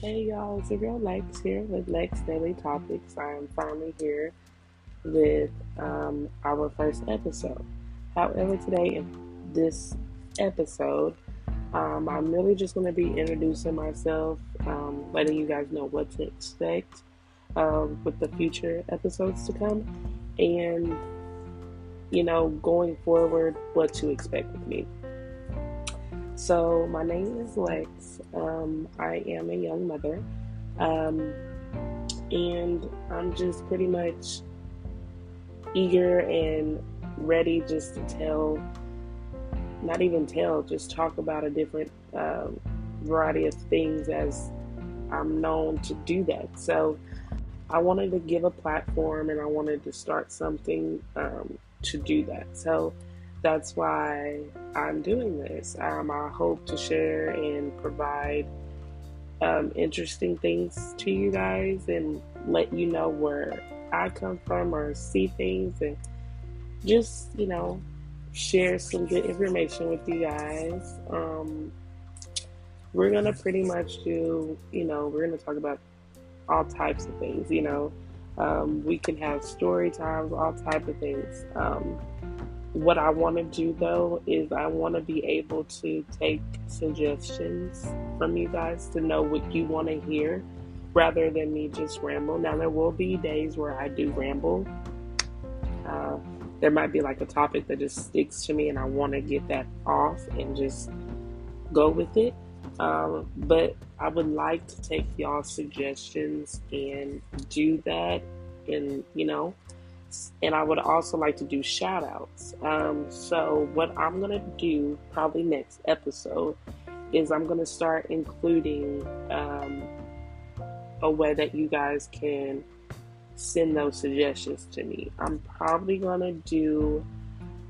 Hey y'all, it's your girl Lex here with Lex Daily Topics. I am finally here with um, our first episode. However, today in this episode, um, I'm really just going to be introducing myself, um, letting you guys know what to expect um, with the future episodes to come, and you know, going forward, what to expect with me. So, my name is Lex. Um, I am a young mother. Um, and I'm just pretty much eager and ready just to tell, not even tell, just talk about a different um, variety of things as I'm known to do that. So, I wanted to give a platform and I wanted to start something um, to do that. So, that's why I'm doing this. Um, I hope to share and provide um, interesting things to you guys and let you know where I come from or see things and just, you know, share some good information with you guys. Um, we're going to pretty much do, you know, we're going to talk about all types of things, you know. Um, we can have story times, all type of things. What I want to do though is I want to be able to take suggestions from you guys to know what you want to hear rather than me just ramble. Now, there will be days where I do ramble. Uh, there might be like a topic that just sticks to me and I want to get that off and just go with it. Um, but I would like to take y'all suggestions and do that and, you know, and I would also like to do shout outs. Um, so, what I'm going to do probably next episode is I'm going to start including um, a way that you guys can send those suggestions to me. I'm probably going to do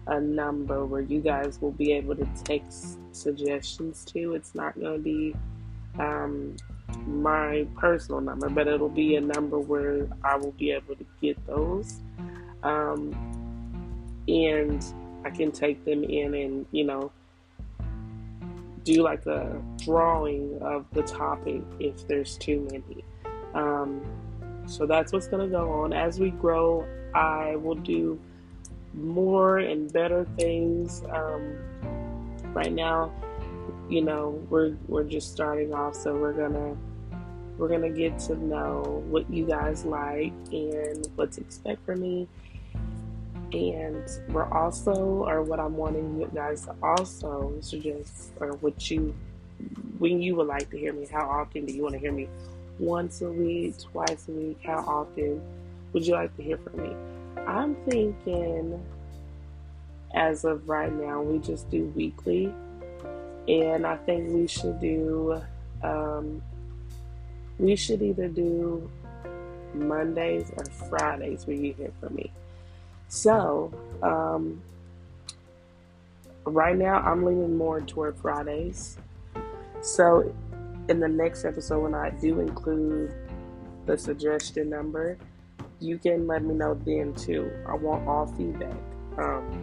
a number where you guys will be able to text suggestions to. It's not going to be um, my personal number, but it'll be a number where I will be able to get those. Um, and I can take them in and, you know, do like a drawing of the topic if there's too many. Um, so that's what's going to go on. As we grow, I will do more and better things. Um, right now, you know, we're we're just starting off, so we're gonna we're gonna get to know what you guys like and what to expect from me and we're also, or what I'm wanting you guys to also suggest, or what you, when you would like to hear me, how often do you want to hear me? Once a week, twice a week? How often would you like to hear from me? I'm thinking, as of right now, we just do weekly, and I think we should do, um, we should either do Mondays or Fridays where you hear from me. So, um, right now I'm leaning more toward Fridays. So, in the next episode, when I do include the suggestion number, you can let me know then too. I want all feedback. Um,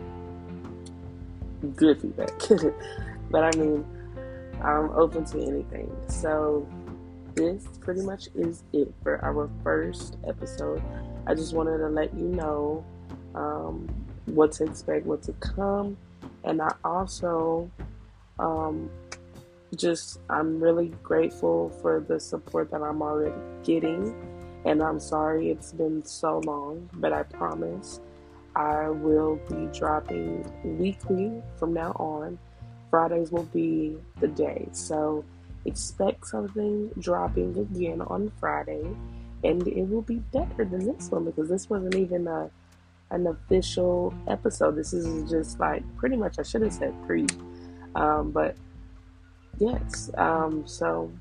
good feedback. but I mean, I'm open to anything. So, this pretty much is it for our first episode. I just wanted to let you know um, what to expect, what to come. And I also um, just, I'm really grateful for the support that I'm already getting. And I'm sorry it's been so long, but I promise I will be dropping weekly from now on. Fridays will be the day. So expect something dropping again on Friday. And it will be better than this one because this wasn't even a an official episode. This is just like pretty much, I should have said pre, um, but yes. Um, so,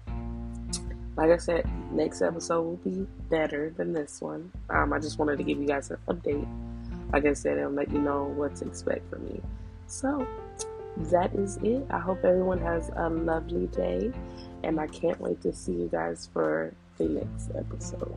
like I said, next episode will be better than this one. Um, I just wanted to give you guys an update, like I said, and let you know what to expect from me. So, that is it. I hope everyone has a lovely day, and I can't wait to see you guys for the next episode.